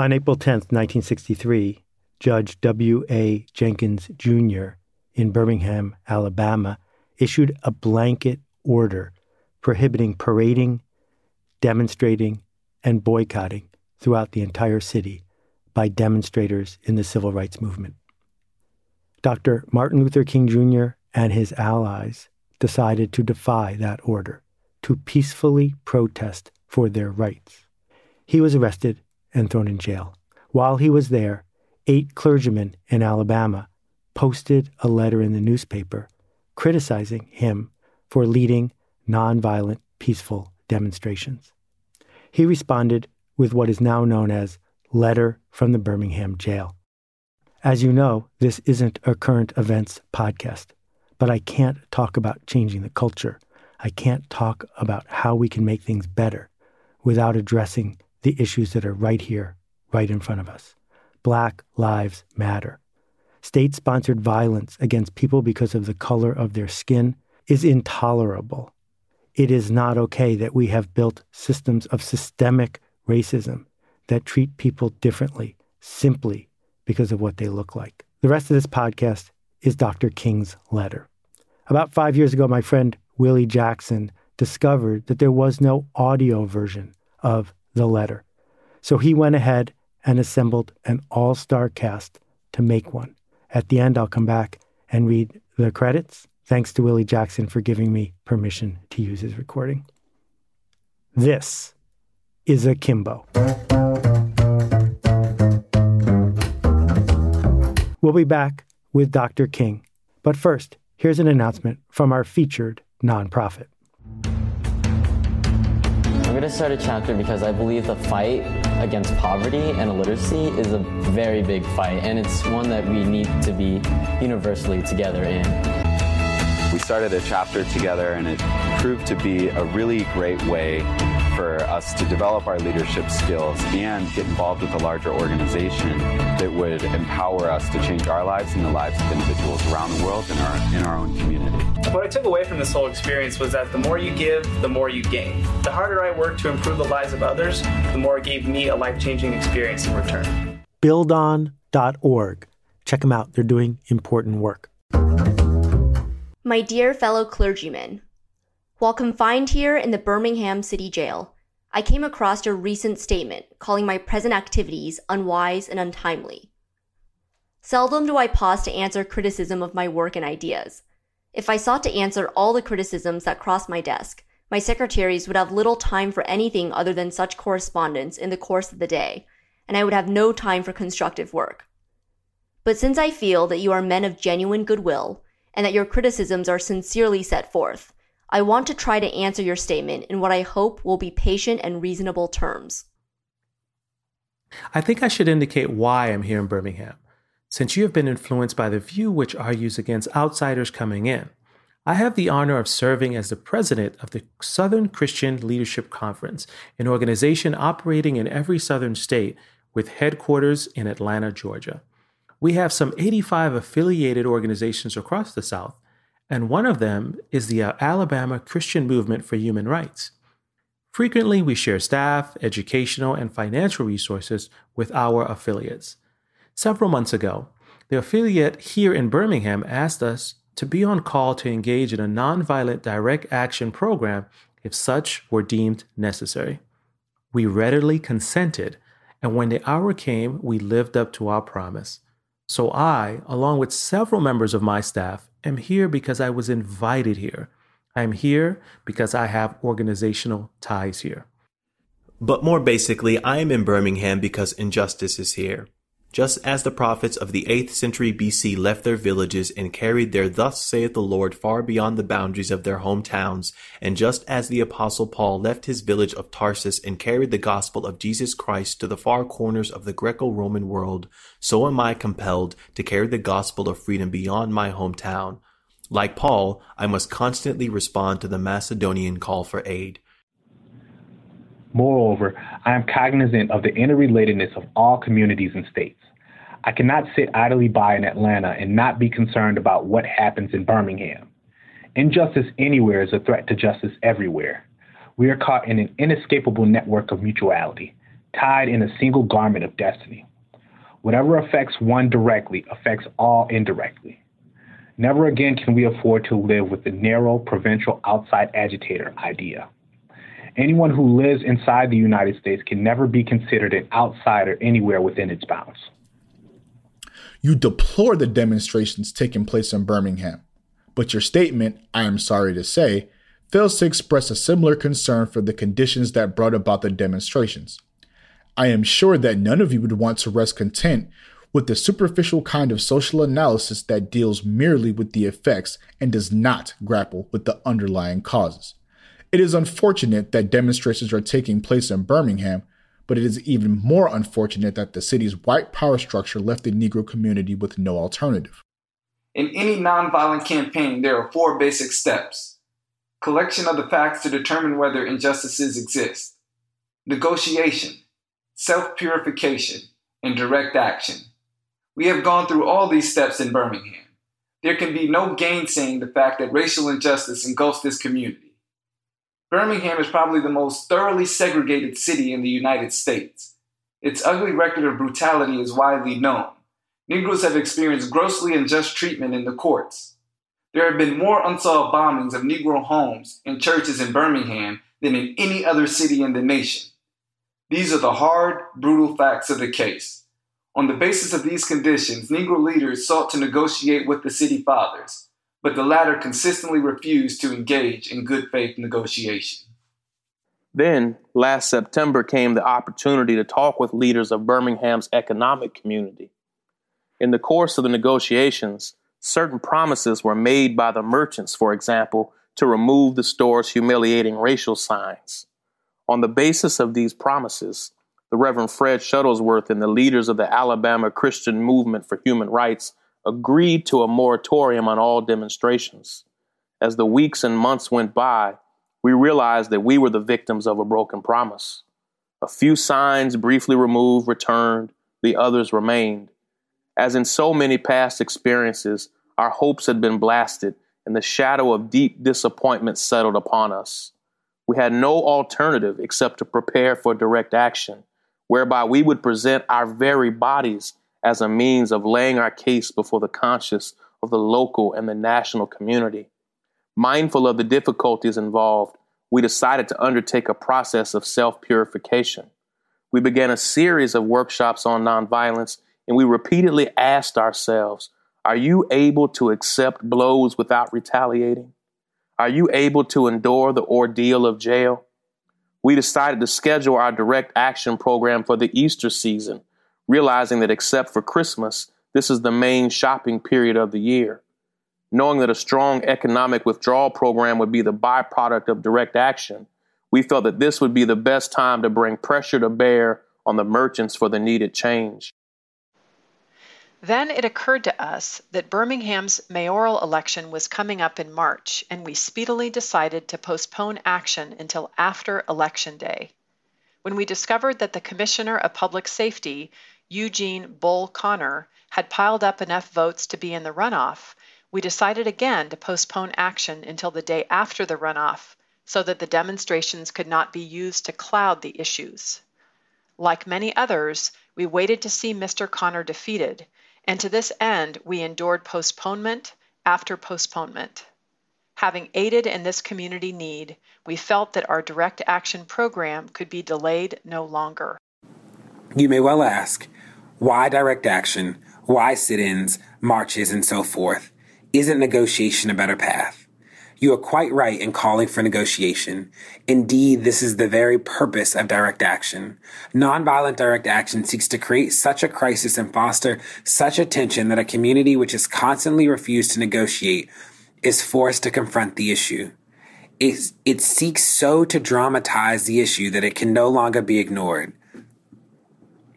On April 10, 1963, Judge W.A. Jenkins Jr. in Birmingham, Alabama, issued a blanket order prohibiting parading, demonstrating, and boycotting throughout the entire city by demonstrators in the civil rights movement. Dr. Martin Luther King Jr. and his allies decided to defy that order, to peacefully protest for their rights. He was arrested and thrown in jail. While he was there, eight clergymen in Alabama posted a letter in the newspaper criticizing him for leading nonviolent, peaceful demonstrations. He responded with what is now known as Letter from the Birmingham Jail. As you know, this isn't a current events podcast, but I can't talk about changing the culture. I can't talk about how we can make things better without addressing the issues that are right here, right in front of us. Black Lives Matter. State sponsored violence against people because of the color of their skin is intolerable. It is not okay that we have built systems of systemic racism that treat people differently simply because of what they look like. The rest of this podcast is Dr. King's letter. About five years ago, my friend Willie Jackson discovered that there was no audio version of the letter. So he went ahead and assembled an all star cast to make one. At the end, I'll come back and read the credits. Thanks to Willie Jackson for giving me permission to use his recording. This is Akimbo. We'll be back with Dr. King. But first, here's an announcement from our featured nonprofit. To start a chapter because I believe the fight against poverty and illiteracy is a very big fight, and it's one that we need to be universally together in. We started a chapter together, and it proved to be a really great way for us to develop our leadership skills and get involved with a larger organization that would empower us to change our lives and the lives of individuals around the world and our, in our own community. What I took away from this whole experience was that the more you give, the more you gain. The harder I worked to improve the lives of others, the more it gave me a life changing experience in return. Buildon.org. Check them out, they're doing important work. My dear fellow clergymen, while confined here in the Birmingham City Jail, I came across a recent statement calling my present activities unwise and untimely. Seldom do I pause to answer criticism of my work and ideas. If I sought to answer all the criticisms that crossed my desk, my secretaries would have little time for anything other than such correspondence in the course of the day, and I would have no time for constructive work. But since I feel that you are men of genuine goodwill, and that your criticisms are sincerely set forth, I want to try to answer your statement in what I hope will be patient and reasonable terms. I think I should indicate why I'm here in Birmingham, since you have been influenced by the view which argues against outsiders coming in. I have the honor of serving as the president of the Southern Christian Leadership Conference, an organization operating in every southern state with headquarters in Atlanta, Georgia. We have some 85 affiliated organizations across the South, and one of them is the uh, Alabama Christian Movement for Human Rights. Frequently, we share staff, educational, and financial resources with our affiliates. Several months ago, the affiliate here in Birmingham asked us to be on call to engage in a nonviolent direct action program if such were deemed necessary. We readily consented, and when the hour came, we lived up to our promise. So I, along with several members of my staff, am here because I was invited here. I'm here because I have organizational ties here. But more basically, I am in Birmingham because injustice is here. Just as the prophets of the 8th century BC left their villages and carried their thus saith the Lord far beyond the boundaries of their hometowns, and just as the apostle Paul left his village of Tarsus and carried the gospel of Jesus Christ to the far corners of the Greco-Roman world, so am I compelled to carry the gospel of freedom beyond my hometown. Like Paul, I must constantly respond to the Macedonian call for aid. Moreover, I am cognizant of the interrelatedness of all communities and states. I cannot sit idly by in Atlanta and not be concerned about what happens in Birmingham. Injustice anywhere is a threat to justice everywhere. We are caught in an inescapable network of mutuality. tied in a single garment of destiny. Whatever affects one directly affects all indirectly. Never again can we afford to live with the narrow provincial outside agitator idea. Anyone who lives inside the United States can never be considered an outsider anywhere within its bounds. You deplore the demonstrations taking place in Birmingham, but your statement, I am sorry to say, fails to express a similar concern for the conditions that brought about the demonstrations. I am sure that none of you would want to rest content with the superficial kind of social analysis that deals merely with the effects and does not grapple with the underlying causes. It is unfortunate that demonstrations are taking place in Birmingham, but it is even more unfortunate that the city's white power structure left the Negro community with no alternative. In any nonviolent campaign, there are four basic steps collection of the facts to determine whether injustices exist, negotiation, self purification, and direct action. We have gone through all these steps in Birmingham. There can be no gainsaying the fact that racial injustice engulfs this community. Birmingham is probably the most thoroughly segregated city in the United States. Its ugly record of brutality is widely known. Negroes have experienced grossly unjust treatment in the courts. There have been more unsolved bombings of Negro homes and churches in Birmingham than in any other city in the nation. These are the hard, brutal facts of the case. On the basis of these conditions, Negro leaders sought to negotiate with the city fathers, but the latter consistently refused to engage in good faith negotiation. Then, last September, came the opportunity to talk with leaders of Birmingham's economic community. In the course of the negotiations, certain promises were made by the merchants, for example, to remove the store's humiliating racial signs. On the basis of these promises, the Reverend Fred Shuttlesworth and the leaders of the Alabama Christian Movement for Human Rights agreed to a moratorium on all demonstrations. As the weeks and months went by, we realized that we were the victims of a broken promise. A few signs briefly removed returned, the others remained. As in so many past experiences, our hopes had been blasted, and the shadow of deep disappointment settled upon us. We had no alternative except to prepare for direct action whereby we would present our very bodies as a means of laying our case before the conscience of the local and the national community. Mindful of the difficulties involved, we decided to undertake a process of self purification. We began a series of workshops on nonviolence, and we repeatedly asked ourselves Are you able to accept blows without retaliating? Are you able to endure the ordeal of jail? we decided to schedule our direct action program for the Easter season, realizing that except for Christmas, this is the main shopping period of the year. Knowing that a strong economic withdrawal program would be the byproduct of direct action, we felt that this would be the best time to bring pressure to bear on the merchants for the needed change. Then it occurred to us that Birmingham's mayoral election was coming up in March, and we speedily decided to postpone action until after Election Day. When we discovered that the Commissioner of Public Safety, Eugene Bull Connor, had piled up enough votes to be in the runoff, we decided again to postpone action until the day after the runoff so that the demonstrations could not be used to cloud the issues. Like many others, we waited to see Mr. Connor defeated and to this end, we endured postponement after postponement. Having aided in this community need, we felt that our direct action program could be delayed no longer. You may well ask, why direct action? Why sit ins, marches, and so forth? Isn't negotiation a better path? You are quite right in calling for negotiation. Indeed, this is the very purpose of direct action. Nonviolent direct action seeks to create such a crisis and foster such a tension that a community which has constantly refused to negotiate is forced to confront the issue. It, it seeks so to dramatize the issue that it can no longer be ignored.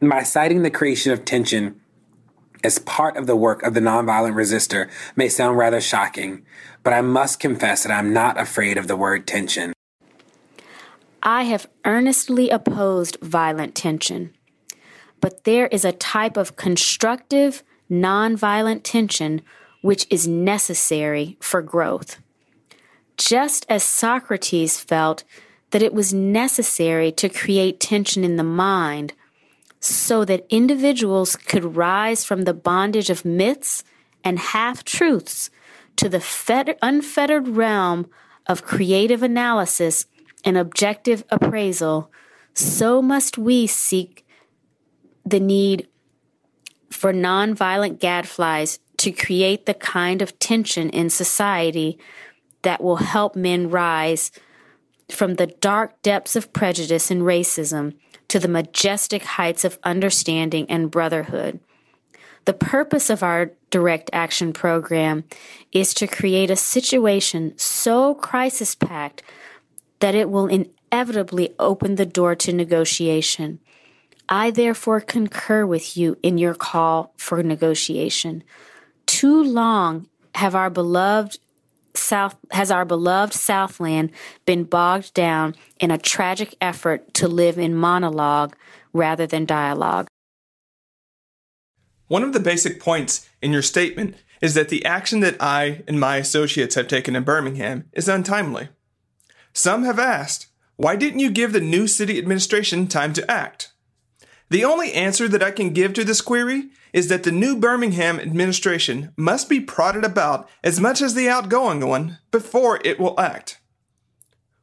By citing the creation of tension as part of the work of the nonviolent resistor may sound rather shocking, but I must confess that I'm not afraid of the word tension. I have earnestly opposed violent tension, but there is a type of constructive, nonviolent tension which is necessary for growth. Just as Socrates felt that it was necessary to create tension in the mind so that individuals could rise from the bondage of myths and half truths to the fed- unfettered realm of creative analysis and objective appraisal, so must we seek the need for nonviolent gadflies to create the kind of tension in society that will help men rise from the dark depths of prejudice and racism to the majestic heights of understanding and brotherhood. The purpose of our direct action program is to create a situation so crisis packed that it will inevitably open the door to negotiation. I therefore concur with you in your call for negotiation. Too long have our beloved South has our beloved Southland been bogged down in a tragic effort to live in monologue rather than dialogue. One of the basic points in your statement is that the action that I and my associates have taken in Birmingham is untimely. Some have asked, why didn't you give the new city administration time to act? The only answer that I can give to this query is that the new Birmingham administration must be prodded about as much as the outgoing one before it will act.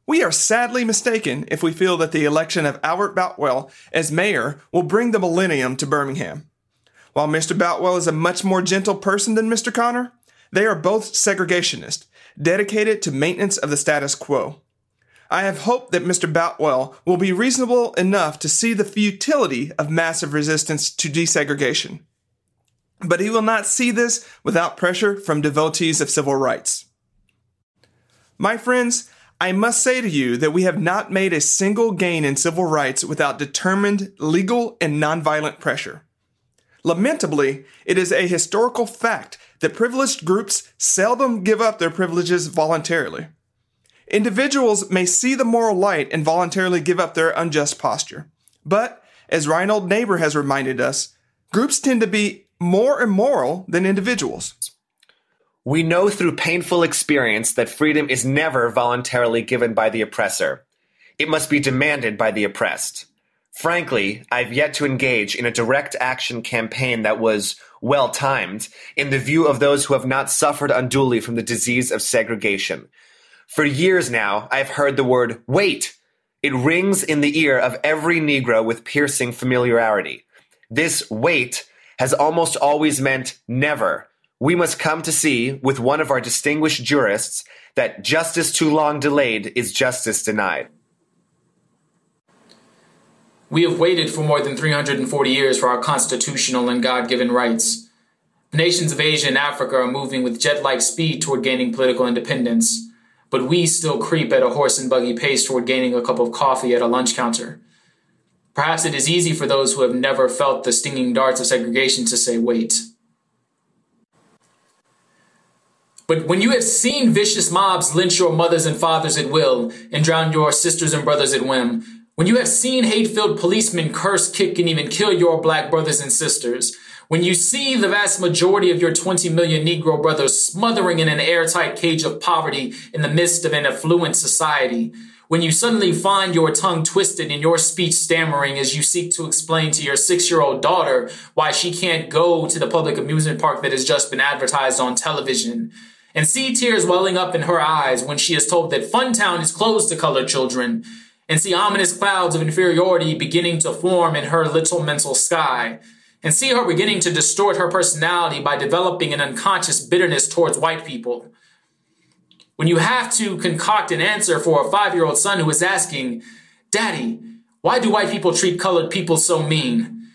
We are sadly mistaken if we feel that the election of Albert Boutwell as mayor will bring the millennium to Birmingham. While Mr. Boutwell is a much more gentle person than Mr. Connor, they are both segregationists, dedicated to maintenance of the status quo. I have hope that Mr. Boutwell will be reasonable enough to see the futility of massive resistance to desegregation. But he will not see this without pressure from devotees of civil rights. My friends, I must say to you that we have not made a single gain in civil rights without determined legal and nonviolent pressure. Lamentably, it is a historical fact that privileged groups seldom give up their privileges voluntarily. Individuals may see the moral light and voluntarily give up their unjust posture. But, as Reinhold Niebuhr has reminded us, groups tend to be more immoral than individuals. We know through painful experience that freedom is never voluntarily given by the oppressor. It must be demanded by the oppressed. Frankly, I've yet to engage in a direct action campaign that was well timed in the view of those who have not suffered unduly from the disease of segregation. For years now, I've heard the word wait. It rings in the ear of every Negro with piercing familiarity. This wait has almost always meant never. We must come to see, with one of our distinguished jurists, that justice too long delayed is justice denied. We have waited for more than 340 years for our constitutional and God given rights. The nations of Asia and Africa are moving with jet like speed toward gaining political independence, but we still creep at a horse and buggy pace toward gaining a cup of coffee at a lunch counter. Perhaps it is easy for those who have never felt the stinging darts of segregation to say, wait. But when you have seen vicious mobs lynch your mothers and fathers at will and drown your sisters and brothers at whim, when you have seen hate filled policemen curse, kick, and even kill your black brothers and sisters, when you see the vast majority of your 20 million Negro brothers smothering in an airtight cage of poverty in the midst of an affluent society, when you suddenly find your tongue twisted and your speech stammering as you seek to explain to your six year old daughter why she can't go to the public amusement park that has just been advertised on television, and see tears welling up in her eyes when she is told that Funtown is closed to colored children, and see ominous clouds of inferiority beginning to form in her little mental sky, and see her beginning to distort her personality by developing an unconscious bitterness towards white people when you have to concoct an answer for a five year old son who is asking, Daddy, why do white people treat colored people so mean?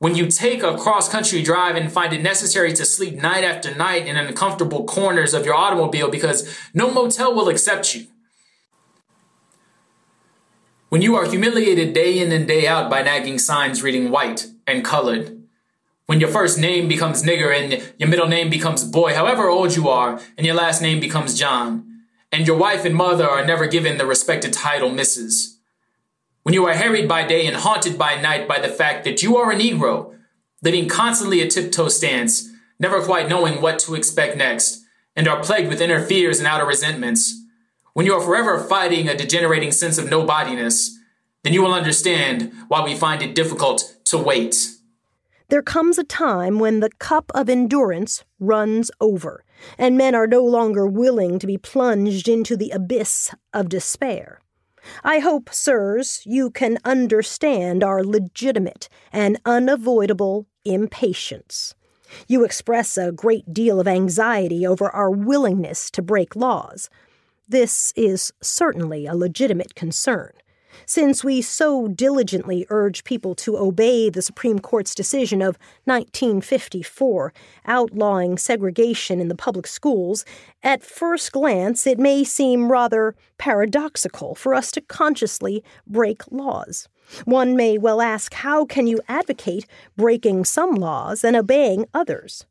When you take a cross country drive and find it necessary to sleep night after night in uncomfortable corners of your automobile because no motel will accept you. When you are humiliated day in and day out by nagging signs reading white and colored when your first name becomes nigger and your middle name becomes boy, however old you are, and your last name becomes John, and your wife and mother are never given the respected title Mrs. When you are harried by day and haunted by night by the fact that you are a Negro, living constantly a tiptoe stance, never quite knowing what to expect next, and are plagued with inner fears and outer resentments, when you are forever fighting a degenerating sense of nobodiness, then you will understand why we find it difficult to wait. There comes a time when the cup of endurance runs over, and men are no longer willing to be plunged into the abyss of despair. I hope, sirs, you can understand our legitimate and unavoidable impatience. You express a great deal of anxiety over our willingness to break laws. This is certainly a legitimate concern. Since we so diligently urge people to obey the Supreme Court's decision of 1954 outlawing segregation in the public schools, at first glance it may seem rather paradoxical for us to consciously break laws. One may well ask how can you advocate breaking some laws and obeying others?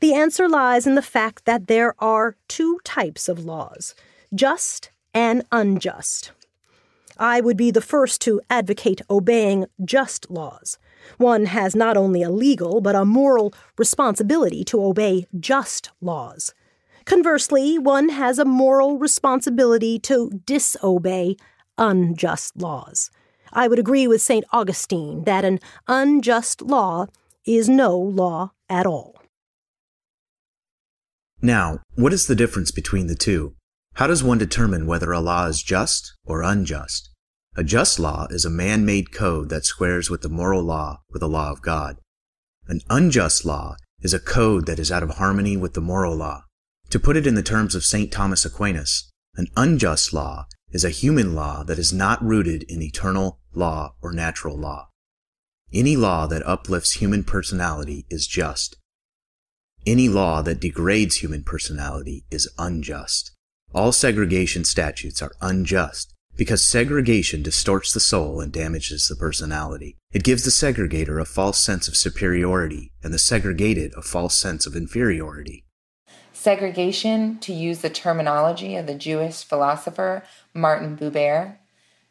The answer lies in the fact that there are two types of laws just and unjust. I would be the first to advocate obeying just laws. One has not only a legal but a moral responsibility to obey just laws. Conversely, one has a moral responsibility to disobey unjust laws. I would agree with St. Augustine that an unjust law is no law at all. Now, what is the difference between the two? How does one determine whether a law is just or unjust? A just law is a man made code that squares with the moral law or the law of God. An unjust law is a code that is out of harmony with the moral law. To put it in the terms of St. Thomas Aquinas, an unjust law is a human law that is not rooted in eternal law or natural law. Any law that uplifts human personality is just. Any law that degrades human personality is unjust. All segregation statutes are unjust because segregation distorts the soul and damages the personality. It gives the segregator a false sense of superiority and the segregated a false sense of inferiority. Segregation, to use the terminology of the Jewish philosopher Martin Buber,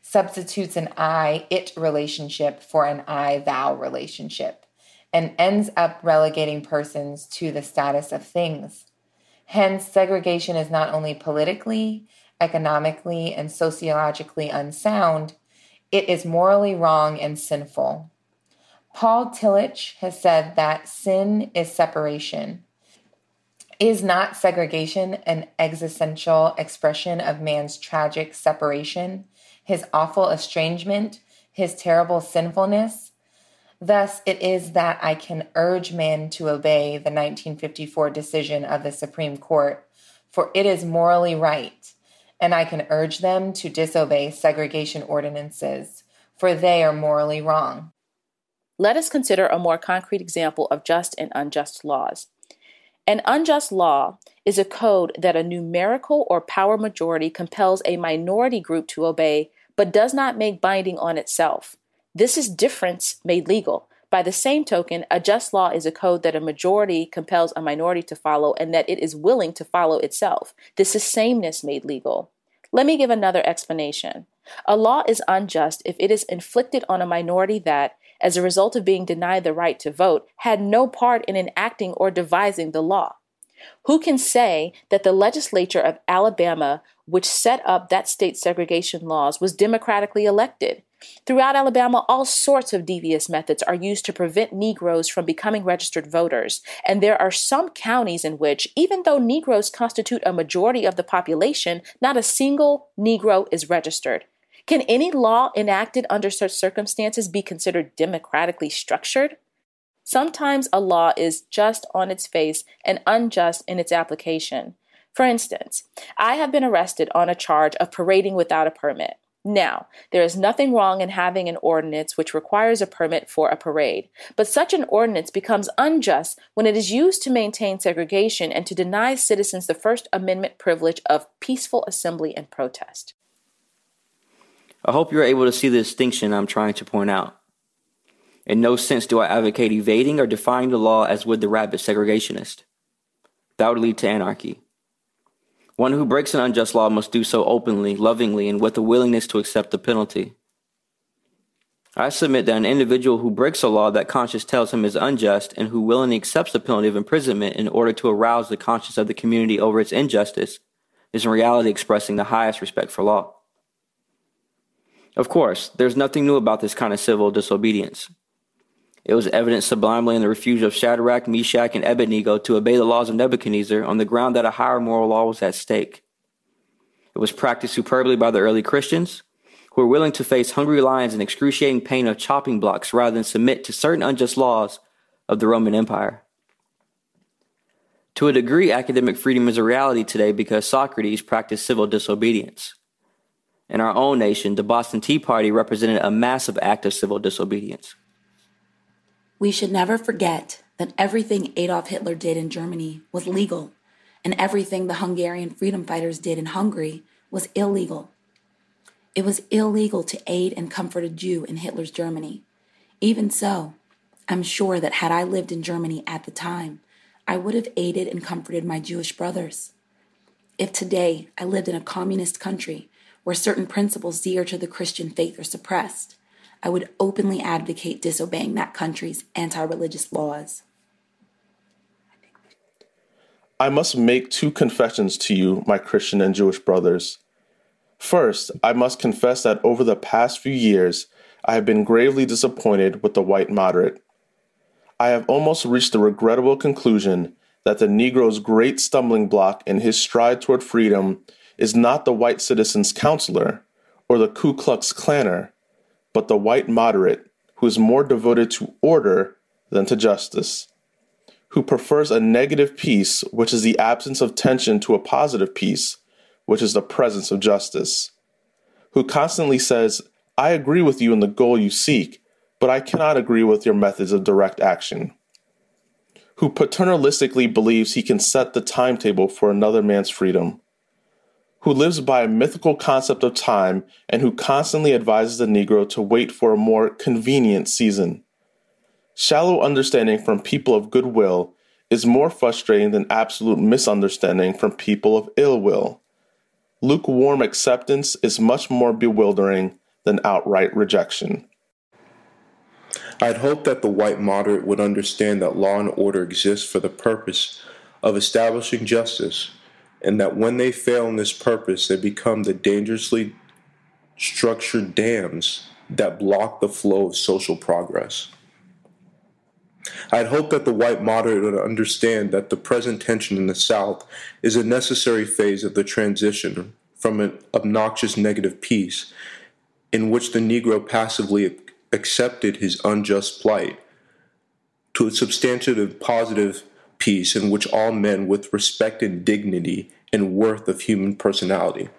substitutes an I it relationship for an I thou relationship and ends up relegating persons to the status of things. Hence, segregation is not only politically, economically, and sociologically unsound, it is morally wrong and sinful. Paul Tillich has said that sin is separation. Is not segregation an existential expression of man's tragic separation, his awful estrangement, his terrible sinfulness, Thus, it is that I can urge men to obey the 1954 decision of the Supreme Court, for it is morally right, and I can urge them to disobey segregation ordinances, for they are morally wrong. Let us consider a more concrete example of just and unjust laws. An unjust law is a code that a numerical or power majority compels a minority group to obey, but does not make binding on itself. This is difference made legal. By the same token, a just law is a code that a majority compels a minority to follow and that it is willing to follow itself. This is sameness made legal. Let me give another explanation. A law is unjust if it is inflicted on a minority that, as a result of being denied the right to vote, had no part in enacting or devising the law. Who can say that the legislature of Alabama, which set up that state's segregation laws, was democratically elected? Throughout Alabama, all sorts of devious methods are used to prevent Negroes from becoming registered voters, and there are some counties in which, even though Negroes constitute a majority of the population, not a single Negro is registered. Can any law enacted under such circumstances be considered democratically structured? Sometimes a law is just on its face and unjust in its application. For instance, I have been arrested on a charge of parading without a permit. Now, there is nothing wrong in having an ordinance which requires a permit for a parade, but such an ordinance becomes unjust when it is used to maintain segregation and to deny citizens the First Amendment privilege of peaceful assembly and protest. I hope you're able to see the distinction I'm trying to point out. In no sense do I advocate evading or defying the law as would the rabid segregationist. That would lead to anarchy. One who breaks an unjust law must do so openly, lovingly, and with a willingness to accept the penalty. I submit that an individual who breaks a law that conscience tells him is unjust and who willingly accepts the penalty of imprisonment in order to arouse the conscience of the community over its injustice is in reality expressing the highest respect for law. Of course, there's nothing new about this kind of civil disobedience. It was evident sublimely in the refusal of Shadrach, Meshach, and Abednego to obey the laws of Nebuchadnezzar on the ground that a higher moral law was at stake. It was practiced superbly by the early Christians, who were willing to face hungry lions and excruciating pain of chopping blocks rather than submit to certain unjust laws of the Roman Empire. To a degree, academic freedom is a reality today because Socrates practiced civil disobedience. In our own nation, the Boston Tea Party represented a massive act of civil disobedience. We should never forget that everything Adolf Hitler did in Germany was legal, and everything the Hungarian freedom fighters did in Hungary was illegal. It was illegal to aid and comfort a Jew in Hitler's Germany. Even so, I'm sure that had I lived in Germany at the time, I would have aided and comforted my Jewish brothers. If today I lived in a communist country where certain principles dear to the Christian faith are suppressed, I would openly advocate disobeying that country's anti religious laws. I must make two confessions to you, my Christian and Jewish brothers. First, I must confess that over the past few years, I have been gravely disappointed with the white moderate. I have almost reached the regrettable conclusion that the Negro's great stumbling block in his stride toward freedom is not the white citizen's counselor or the Ku Klux Klanner, but the white moderate who is more devoted to order than to justice, who prefers a negative peace, which is the absence of tension, to a positive peace, which is the presence of justice, who constantly says, I agree with you in the goal you seek, but I cannot agree with your methods of direct action who paternalistically believes he can set the timetable for another man's freedom, who lives by a mythical concept of time and who constantly advises the Negro to wait for a more convenient season. Shallow understanding from people of goodwill is more frustrating than absolute misunderstanding from people of ill will. Lukewarm acceptance is much more bewildering than outright rejection. I'd hoped that the white moderate would understand that law and order exists for the purpose of establishing justice and that when they fail in this purpose, they become the dangerously structured dams that block the flow of social progress. I'd hope that the white moderate would understand that the present tension in the South is a necessary phase of the transition from an obnoxious negative peace in which the Negro passively accepted his unjust plight to a substantive positive peace in which all men with respect and dignity and worth of human personality.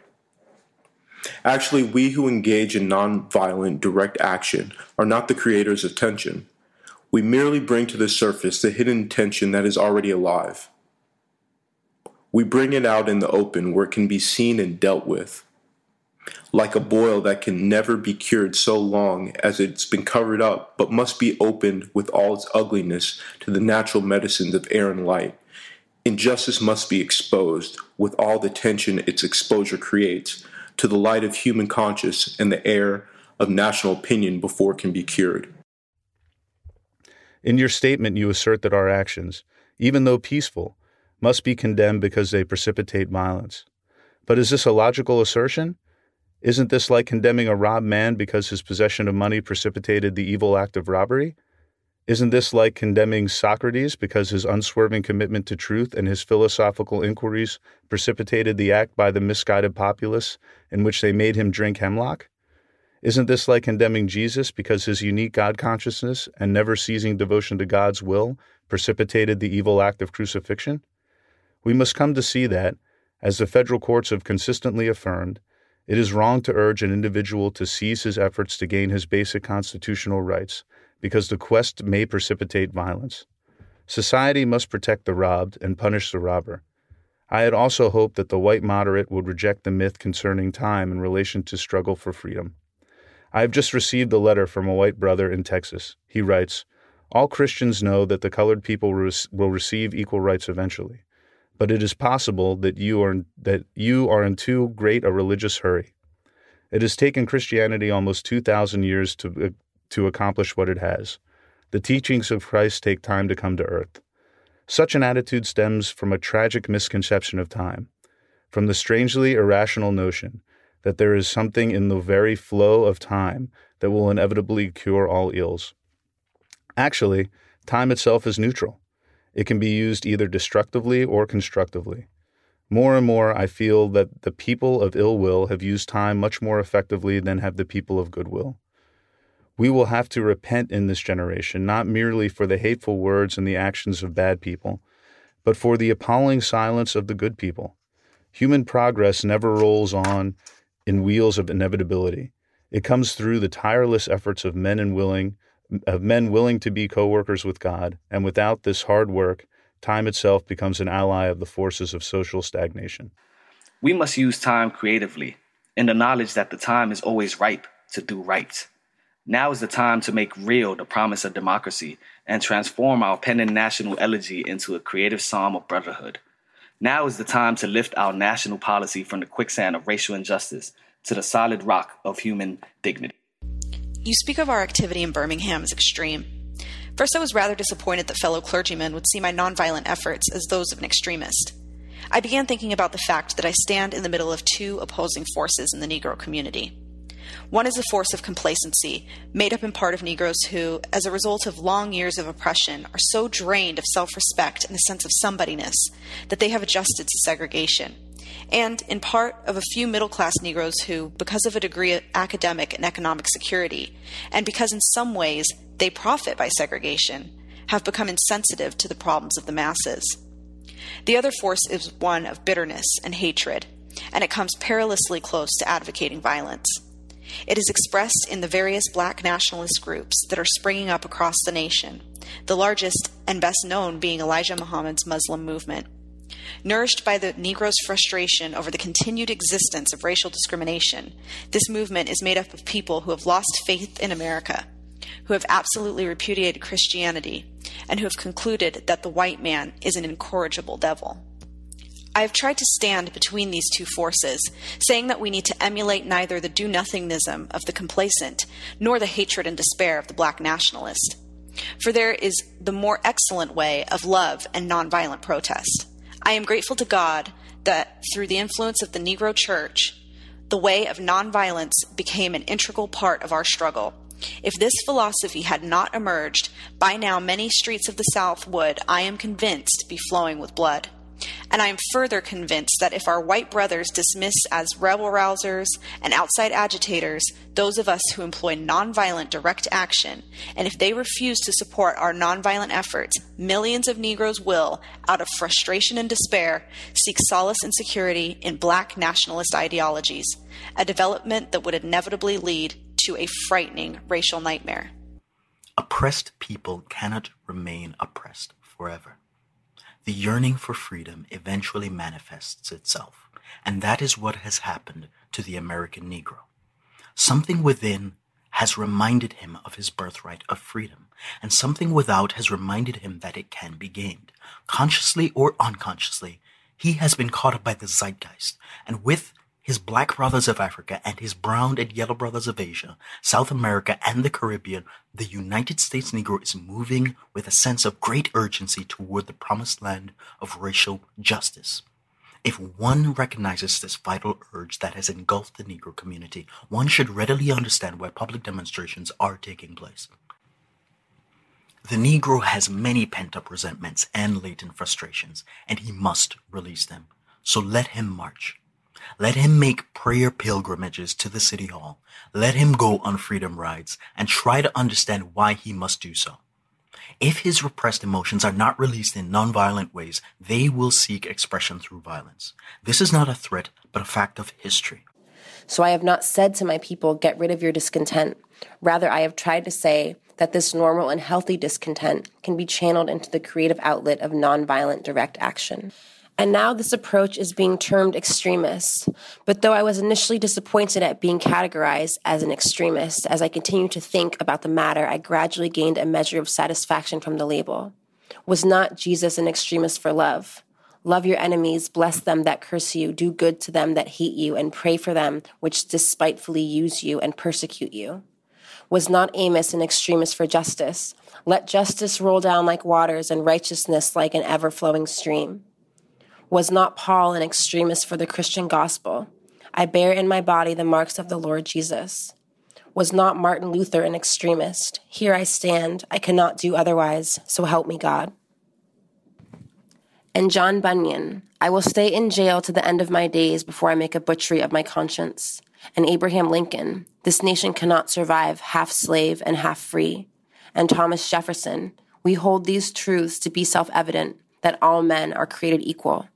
Actually, we who engage in nonviolent direct action are not the creators of tension. We merely bring to the surface the hidden tension that is already alive. We bring it out in the open where it can be seen and dealt with. Like a boil that can never be cured so long as it's been covered up, but must be opened with all its ugliness to the natural medicines of air and light. Injustice must be exposed, with all the tension its exposure creates, to the light of human conscience and the air of national opinion before it can be cured. In your statement, you assert that our actions, even though peaceful, must be condemned because they precipitate violence. But is this a logical assertion? Isn't this like condemning a robbed man because his possession of money precipitated the evil act of robbery? Isn't this like condemning Socrates because his unswerving commitment to truth and his philosophical inquiries precipitated the act by the misguided populace in which they made him drink hemlock? Isn't this like condemning Jesus because his unique God consciousness and never ceasing devotion to God's will precipitated the evil act of crucifixion? We must come to see that, as the federal courts have consistently affirmed, it is wrong to urge an individual to cease his efforts to gain his basic constitutional rights because the quest may precipitate violence. Society must protect the robbed and punish the robber. I had also hoped that the white moderate would reject the myth concerning time in relation to struggle for freedom. I have just received a letter from a white brother in Texas. He writes, All Christians know that the colored people will receive equal rights eventually but it is possible that you are that you are in too great a religious hurry. It has taken Christianity almost 2000 years to uh, to accomplish what it has. The teachings of Christ take time to come to earth. Such an attitude stems from a tragic misconception of time. from the strangely irrational notion that there is something in the very flow of time that will inevitably cure all ills. Actually, time itself is neutral. It can be used either destructively or constructively. More and more, I feel that the people of ill will have used time much more effectively than have the people of goodwill. We will have to repent in this generation, not merely for the hateful words and the actions of bad people, but for the appalling silence of the good people. Human progress never rolls on in wheels of inevitability. It comes through the tireless efforts of men and willing of men willing to be co-workers with God, and without this hard work, time itself becomes an ally of the forces of social stagnation. We must use time creatively, in the knowledge that the time is always ripe to do right. Now is the time to make real the promise of democracy and transform our pending national elegy into a creative psalm of brotherhood. Now is the time to lift our national policy from the quicksand of racial injustice to the solid rock of human dignity. You speak of our activity in Birmingham as extreme. First, I was rather disappointed that fellow clergymen would see my nonviolent efforts as those of an extremist. I began thinking about the fact that I stand in the middle of two opposing forces in the Negro community. One is a force of complacency, made up in part of Negroes who, as a result of long years of oppression, are so drained of self respect and a sense of somebodyness that they have adjusted to segregation and in part of a few middle class Negroes who, because of a degree of academic and economic security, and because in some ways they profit by segregation, have become insensitive to the problems of the masses. The other force is one of bitterness and hatred, and it comes perilously close to advocating violence. It is expressed in the various black nationalist groups that are springing up across the nation, the largest and best known being Elijah Muhammad's Muslim movement. Nourished by the Negro's frustration over the continued existence of racial discrimination, this movement is made up of people who have lost faith in America, who have absolutely repudiated Christianity, and who have concluded that the white man is an incorrigible devil. I have tried to stand between these two forces, saying that we need to emulate neither the do nothingism of the complacent nor the hatred and despair of the black nationalist. For there is the more excellent way of love and nonviolent protest. I am grateful to God that through the influence of the Negro Church, the way of nonviolence became an integral part of our struggle. If this philosophy had not emerged, by now many streets of the South would, I am convinced, be flowing with blood. And I am further convinced that if our white brothers dismiss as rebel rousers and outside agitators those of us who employ nonviolent direct action, and if they refuse to support our nonviolent efforts, millions of Negroes will, out of frustration and despair, seek solace and security in black nationalist ideologies, a development that would inevitably lead to a frightening racial nightmare. Oppressed people cannot remain oppressed forever. The yearning for freedom eventually manifests itself, and that is what has happened to the American Negro. Something within has reminded him of his birthright of freedom, and something without has reminded him that it can be gained. Consciously or unconsciously, he has been caught up by the zeitgeist, and with his black brothers of Africa and his brown and yellow brothers of Asia, South America, and the Caribbean, the United States Negro is moving with a sense of great urgency toward the promised land of racial justice. If one recognizes this vital urge that has engulfed the Negro community, one should readily understand why public demonstrations are taking place. The Negro has many pent up resentments and latent frustrations, and he must release them. So let him march. Let him make prayer pilgrimages to the city hall. Let him go on freedom rides and try to understand why he must do so. If his repressed emotions are not released in nonviolent ways, they will seek expression through violence. This is not a threat, but a fact of history. So I have not said to my people, get rid of your discontent. Rather, I have tried to say that this normal and healthy discontent can be channeled into the creative outlet of nonviolent direct action. And now this approach is being termed extremist. But though I was initially disappointed at being categorized as an extremist, as I continued to think about the matter, I gradually gained a measure of satisfaction from the label. Was not Jesus an extremist for love? Love your enemies, bless them that curse you, do good to them that hate you, and pray for them which despitefully use you and persecute you. Was not Amos an extremist for justice? Let justice roll down like waters and righteousness like an ever flowing stream. Was not Paul an extremist for the Christian gospel? I bear in my body the marks of the Lord Jesus. Was not Martin Luther an extremist? Here I stand, I cannot do otherwise, so help me God. And John Bunyan, I will stay in jail to the end of my days before I make a butchery of my conscience. And Abraham Lincoln, this nation cannot survive half slave and half free. And Thomas Jefferson, we hold these truths to be self evident that all men are created equal.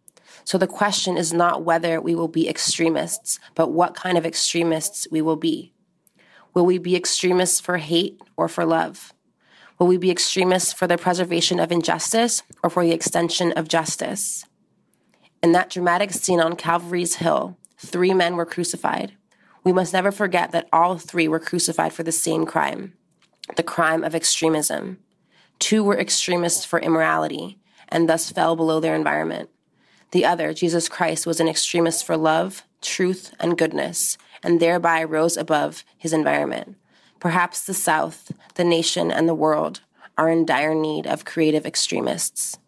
So the question is not whether we will be extremists, but what kind of extremists we will be. Will we be extremists for hate or for love? Will we be extremists for the preservation of injustice or for the extension of justice? In that dramatic scene on Calvary's Hill, three men were crucified. We must never forget that all three were crucified for the same crime the crime of extremism. Two were extremists for immorality and thus fell below their environment. The other, Jesus Christ, was an extremist for love, truth, and goodness, and thereby rose above his environment. Perhaps the South, the nation, and the world are in dire need of creative extremists.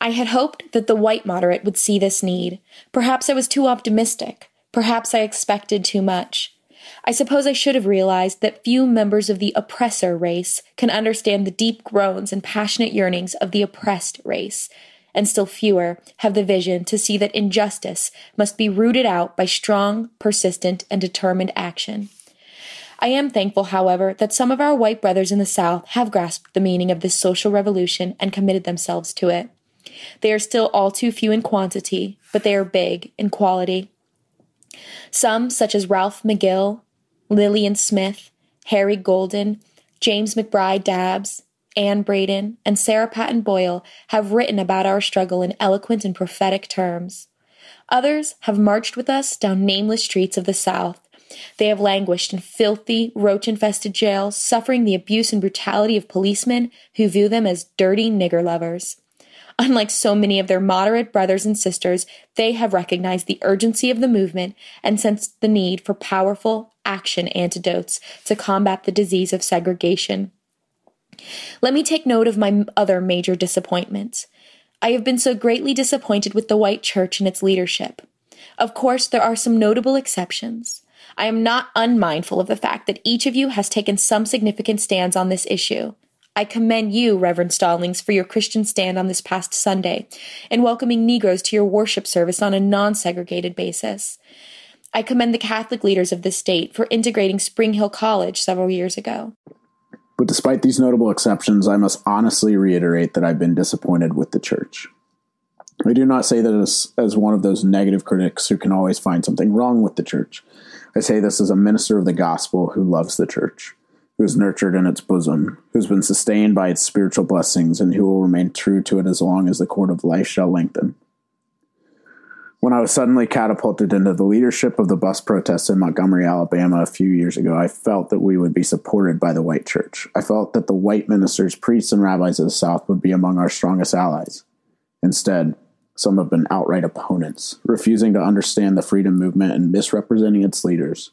I had hoped that the white moderate would see this need. Perhaps I was too optimistic. Perhaps I expected too much. I suppose I should have realized that few members of the oppressor race can understand the deep groans and passionate yearnings of the oppressed race, and still fewer have the vision to see that injustice must be rooted out by strong, persistent, and determined action. I am thankful, however, that some of our white brothers in the South have grasped the meaning of this social revolution and committed themselves to it. They are still all too few in quantity, but they are big in quality. Some, such as Ralph McGill, Lillian Smith, Harry Golden, James McBride Dabbs, Anne Braden, and Sarah Patton Boyle have written about our struggle in eloquent and prophetic terms. Others have marched with us down nameless streets of the South. They have languished in filthy, roach infested jails, suffering the abuse and brutality of policemen who view them as dirty nigger lovers. Unlike so many of their moderate brothers and sisters, they have recognized the urgency of the movement and sensed the need for powerful action antidotes to combat the disease of segregation. Let me take note of my other major disappointments. I have been so greatly disappointed with the white church and its leadership. Of course, there are some notable exceptions. I am not unmindful of the fact that each of you has taken some significant stands on this issue. I commend you, Reverend Stallings, for your Christian stand on this past Sunday and welcoming Negroes to your worship service on a non segregated basis. I commend the Catholic leaders of this state for integrating Spring Hill College several years ago. But despite these notable exceptions, I must honestly reiterate that I've been disappointed with the church. I do not say this as one of those negative critics who can always find something wrong with the church. I say this as a minister of the gospel who loves the church, who is nurtured in its bosom, who's been sustained by its spiritual blessings, and who will remain true to it as long as the cord of life shall lengthen. When I was suddenly catapulted into the leadership of the bus protests in Montgomery, Alabama a few years ago, I felt that we would be supported by the white church. I felt that the white ministers, priests, and rabbis of the South would be among our strongest allies. Instead, some have been outright opponents, refusing to understand the freedom movement and misrepresenting its leaders.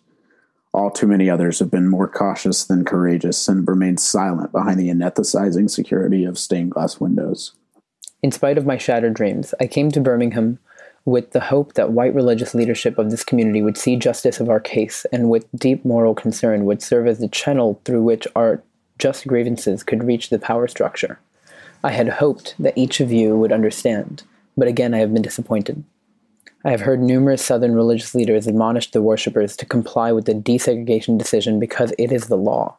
All too many others have been more cautious than courageous and remained silent behind the anesthetizing security of stained glass windows. In spite of my shattered dreams, I came to Birmingham with the hope that white religious leadership of this community would see justice of our case and with deep moral concern would serve as the channel through which our just grievances could reach the power structure. I had hoped that each of you would understand, but again I have been disappointed. I have heard numerous Southern religious leaders admonish the worshippers to comply with the desegregation decision because it is the law.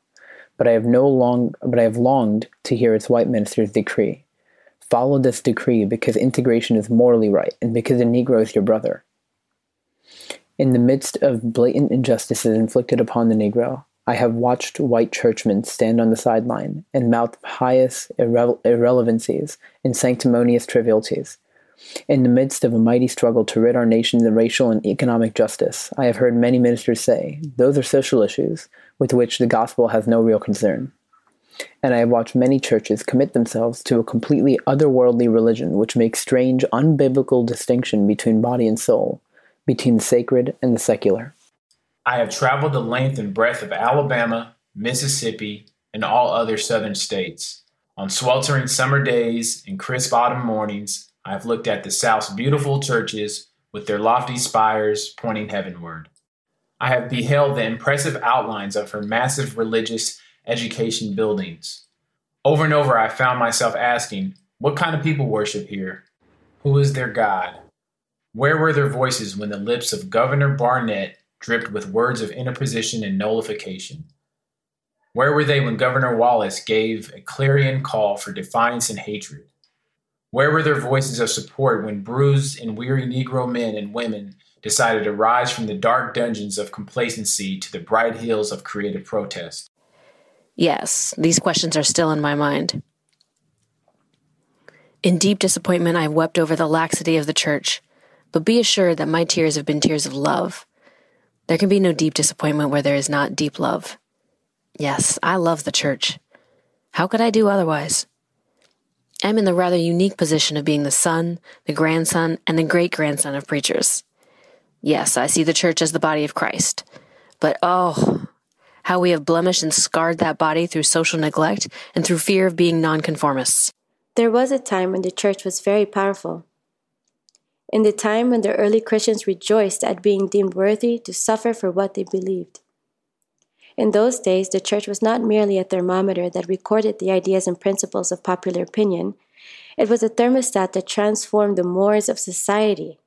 But I have no long but I have longed to hear its white ministers decree. Follow this decree because integration is morally right and because a Negro is your brother. In the midst of blatant injustices inflicted upon the Negro, I have watched white churchmen stand on the sideline and mouth pious irre- irrelevancies and sanctimonious trivialities. In the midst of a mighty struggle to rid our nation of racial and economic justice, I have heard many ministers say, those are social issues with which the gospel has no real concern and I have watched many churches commit themselves to a completely otherworldly religion which makes strange, unbiblical distinction between body and soul, between the sacred and the secular. I have traveled the length and breadth of Alabama, Mississippi, and all other southern states. On sweltering summer days and crisp autumn mornings, I've looked at the South's beautiful churches with their lofty spires pointing heavenward. I have beheld the impressive outlines of her massive religious education buildings. Over and over, I found myself asking, what kind of people worship here? Who is their God? Where were their voices when the lips of Governor Barnett dripped with words of interposition and nullification? Where were they when Governor Wallace gave a clarion call for defiance and hatred? Where were their voices of support when bruised and weary Negro men and women decided to rise from the dark dungeons of complacency to the bright hills of creative protest? Yes, these questions are still in my mind. In deep disappointment, I have wept over the laxity of the church, but be assured that my tears have been tears of love. There can be no deep disappointment where there is not deep love. Yes, I love the church. How could I do otherwise? I'm in the rather unique position of being the son, the grandson, and the great grandson of preachers. Yes, I see the church as the body of Christ. But oh, how we have blemished and scarred that body through social neglect and through fear of being nonconformists. There was a time when the church was very powerful. In the time when the early Christians rejoiced at being deemed worthy to suffer for what they believed. In those days, the church was not merely a thermometer that recorded the ideas and principles of popular opinion, it was a thermostat that transformed the mores of society.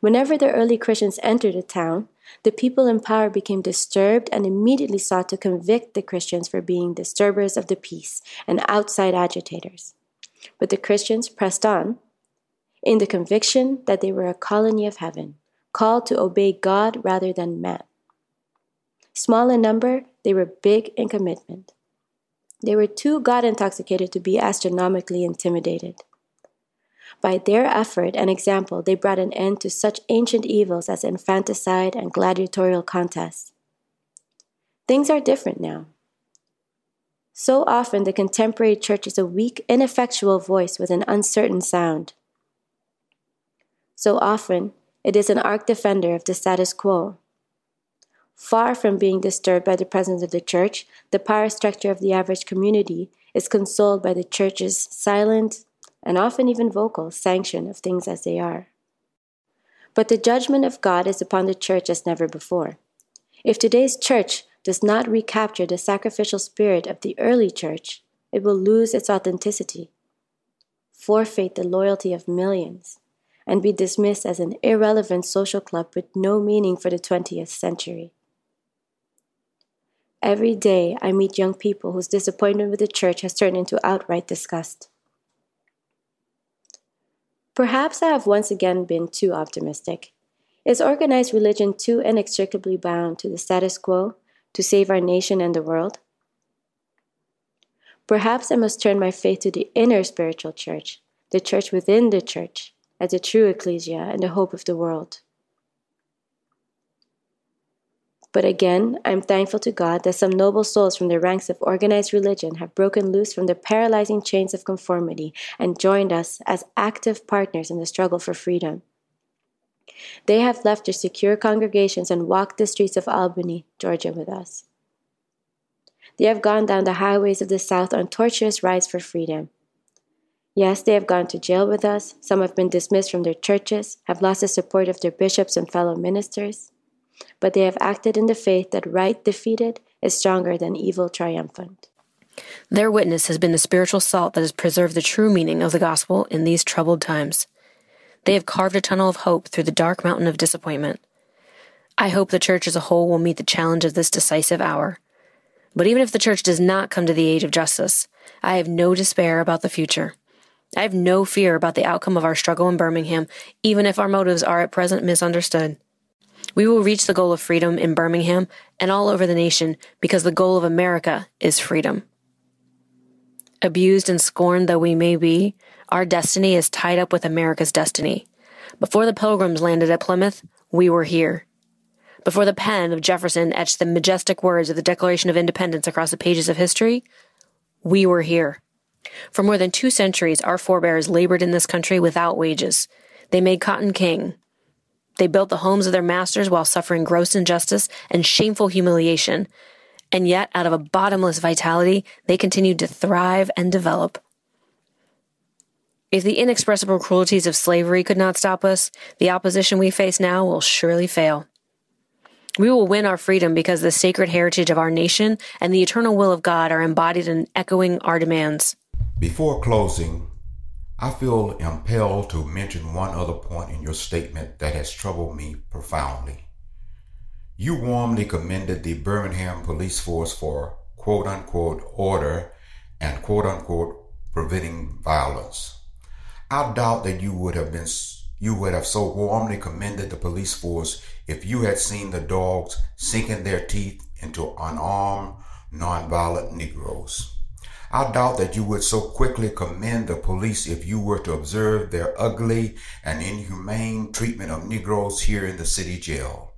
Whenever the early Christians entered a town, the people in power became disturbed and immediately sought to convict the Christians for being disturbers of the peace and outside agitators. But the Christians pressed on in the conviction that they were a colony of heaven, called to obey God rather than man. Small in number, they were big in commitment. They were too God intoxicated to be astronomically intimidated. By their effort and example, they brought an end to such ancient evils as infanticide and gladiatorial contests. Things are different now. So often, the contemporary church is a weak, ineffectual voice with an uncertain sound. So often, it is an arch defender of the status quo. Far from being disturbed by the presence of the church, the power structure of the average community is consoled by the church's silent and often even vocal sanction of things as they are. But the judgment of God is upon the church as never before. If today's church does not recapture the sacrificial spirit of the early church, it will lose its authenticity, forfeit the loyalty of millions, and be dismissed as an irrelevant social club with no meaning for the 20th century. Every day I meet young people whose disappointment with the church has turned into outright disgust. Perhaps I have once again been too optimistic. Is organized religion too inextricably bound to the status quo to save our nation and the world? Perhaps I must turn my faith to the inner spiritual church, the church within the church, as the true ecclesia and the hope of the world. But again, I am thankful to God that some noble souls from the ranks of organized religion have broken loose from the paralyzing chains of conformity and joined us as active partners in the struggle for freedom. They have left their secure congregations and walked the streets of Albany, Georgia, with us. They have gone down the highways of the South on tortuous rides for freedom. Yes, they have gone to jail with us. Some have been dismissed from their churches, have lost the support of their bishops and fellow ministers but they have acted in the faith that right defeated is stronger than evil triumphant. Their witness has been the spiritual salt that has preserved the true meaning of the gospel in these troubled times. They have carved a tunnel of hope through the dark mountain of disappointment. I hope the church as a whole will meet the challenge of this decisive hour. But even if the church does not come to the age of justice, I have no despair about the future. I have no fear about the outcome of our struggle in Birmingham, even if our motives are at present misunderstood. We will reach the goal of freedom in Birmingham and all over the nation because the goal of America is freedom. Abused and scorned though we may be, our destiny is tied up with America's destiny. Before the pilgrims landed at Plymouth, we were here. Before the pen of Jefferson etched the majestic words of the Declaration of Independence across the pages of history, we were here. For more than two centuries, our forebears labored in this country without wages. They made cotton king, they built the homes of their masters while suffering gross injustice and shameful humiliation. And yet, out of a bottomless vitality, they continued to thrive and develop. If the inexpressible cruelties of slavery could not stop us, the opposition we face now will surely fail. We will win our freedom because the sacred heritage of our nation and the eternal will of God are embodied in echoing our demands. Before closing, I feel impelled to mention one other point in your statement that has troubled me profoundly. You warmly commended the Birmingham police force for quote unquote order and quote unquote preventing violence. I doubt that you would have been you would have so warmly commended the police force if you had seen the dogs sinking their teeth into unarmed, nonviolent Negroes. I doubt that you would so quickly commend the police if you were to observe their ugly and inhumane treatment of Negroes here in the city jail.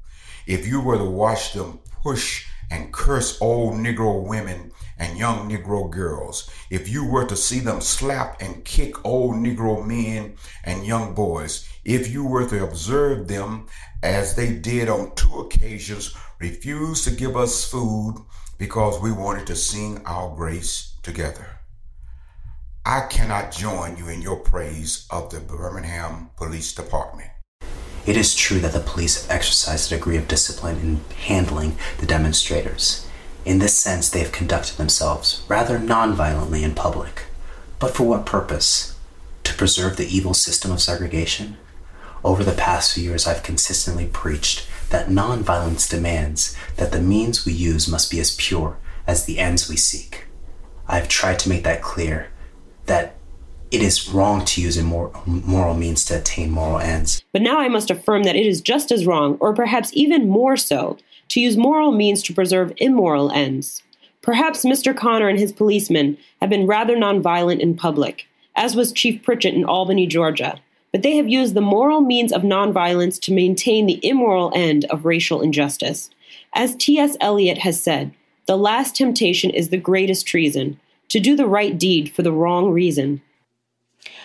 If you were to watch them push and curse old Negro women and young Negro girls, if you were to see them slap and kick old Negro men and young boys, if you were to observe them as they did on two occasions, refuse to give us food because we wanted to sing our grace together. I cannot join you in your praise of the Birmingham Police Department. It is true that the police have exercised a degree of discipline in handling the demonstrators. In this sense, they have conducted themselves rather nonviolently in public. But for what purpose? To preserve the evil system of segregation? Over the past few years, I've consistently preached that nonviolence demands that the means we use must be as pure as the ends we seek. I've tried to make that clear that it is wrong to use immoral means to attain moral ends. But now I must affirm that it is just as wrong, or perhaps even more so, to use moral means to preserve immoral ends. Perhaps Mr. Connor and his policemen have been rather nonviolent in public, as was Chief Pritchett in Albany, Georgia, but they have used the moral means of nonviolence to maintain the immoral end of racial injustice. As T.S. Eliot has said, the last temptation is the greatest treason, to do the right deed for the wrong reason.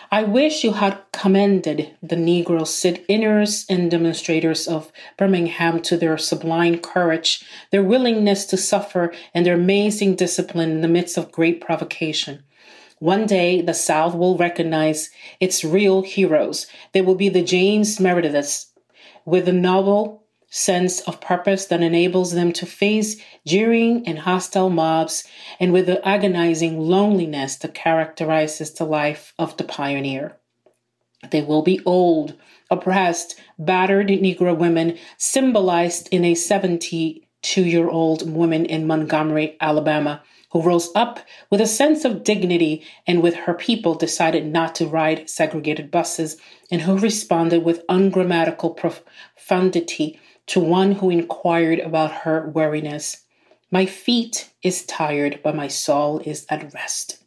I wish you had commended the Negro sit-inners and demonstrators of Birmingham to their sublime courage, their willingness to suffer, and their amazing discipline in the midst of great provocation. One day, the South will recognize its real heroes. They will be the James Merediths with a noble sense of purpose that enables them to face jeering and hostile mobs and with the agonizing loneliness that characterizes the life of the pioneer. They will be old, oppressed, battered Negro women symbolized in a 72 year old woman in Montgomery, Alabama, who rose up with a sense of dignity and with her people decided not to ride segregated buses, and who responded with ungrammatical profundity to one who inquired about her weariness. My feet is tired, but my soul is at rest.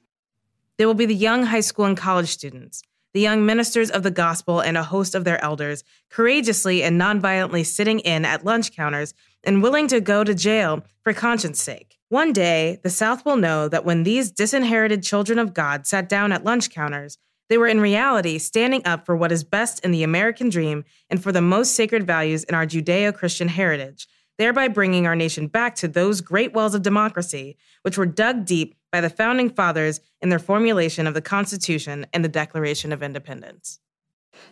There will be the young high school and college students, the young ministers of the gospel, and a host of their elders, courageously and nonviolently sitting in at lunch counters and willing to go to jail for conscience sake. One day, the South will know that when these disinherited children of God sat down at lunch counters, they were in reality standing up for what is best in the American dream and for the most sacred values in our Judeo Christian heritage, thereby bringing our nation back to those great wells of democracy which were dug deep by the founding fathers in their formulation of the Constitution and the Declaration of Independence.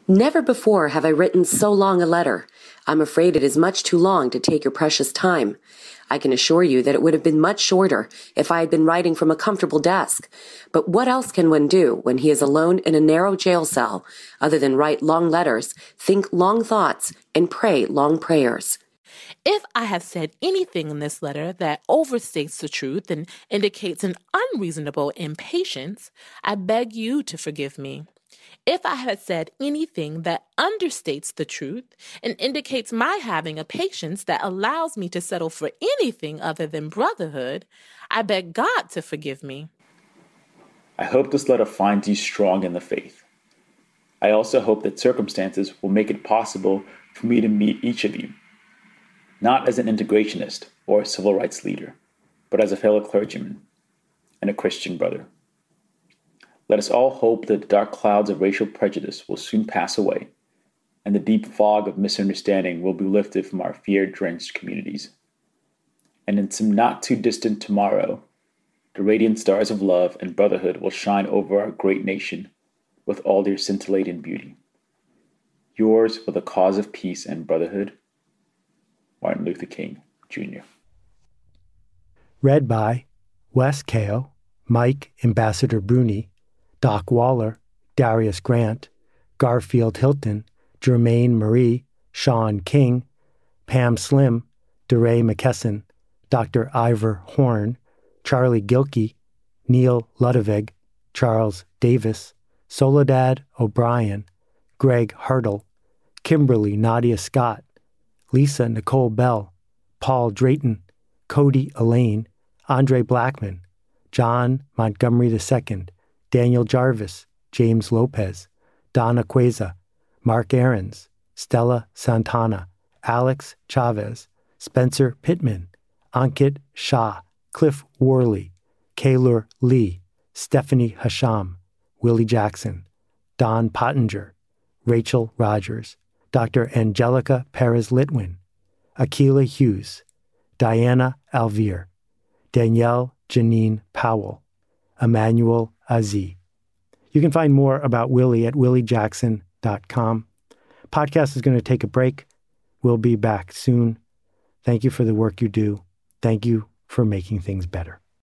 Never before have I written so long a letter. I'm afraid it is much too long to take your precious time. I can assure you that it would have been much shorter if I had been writing from a comfortable desk. But what else can one do when he is alone in a narrow jail cell other than write long letters, think long thoughts, and pray long prayers? If I have said anything in this letter that overstates the truth and indicates an unreasonable impatience, I beg you to forgive me. If I had said anything that understates the truth and indicates my having a patience that allows me to settle for anything other than brotherhood, I beg God to forgive me. I hope this letter finds you strong in the faith. I also hope that circumstances will make it possible for me to meet each of you, not as an integrationist or a civil rights leader, but as a fellow clergyman and a Christian brother. Let us all hope that the dark clouds of racial prejudice will soon pass away, and the deep fog of misunderstanding will be lifted from our fear drenched communities. And in some not too distant tomorrow, the radiant stars of love and brotherhood will shine over our great nation, with all their scintillating beauty. Yours for the cause of peace and brotherhood, Martin Luther King, Jr. Read by Wes Kao, Mike Ambassador Bruni, Doc Waller, Darius Grant, Garfield Hilton, Germaine Marie, Sean King, Pam Slim, DeRay McKesson, Dr. Ivor Horn, Charlie Gilkey, Neil Ludwig, Charles Davis, Soledad O'Brien, Greg Hartle, Kimberly Nadia Scott, Lisa Nicole Bell, Paul Drayton, Cody Elaine, Andre Blackman, John Montgomery II, Daniel Jarvis, James Lopez, Donna Queza, Mark Aarons, Stella Santana, Alex Chavez, Spencer Pittman, Ankit Shah, Cliff Worley, Kaylor Lee, Stephanie Hasham, Willie Jackson, Don Pottinger, Rachel Rogers, Dr. Angelica Perez Litwin, Akila Hughes, Diana Alvear, Danielle Janine Powell, Emmanuel Aziz. You can find more about Willie at williejackson.com. Podcast is going to take a break. We'll be back soon. Thank you for the work you do. Thank you for making things better.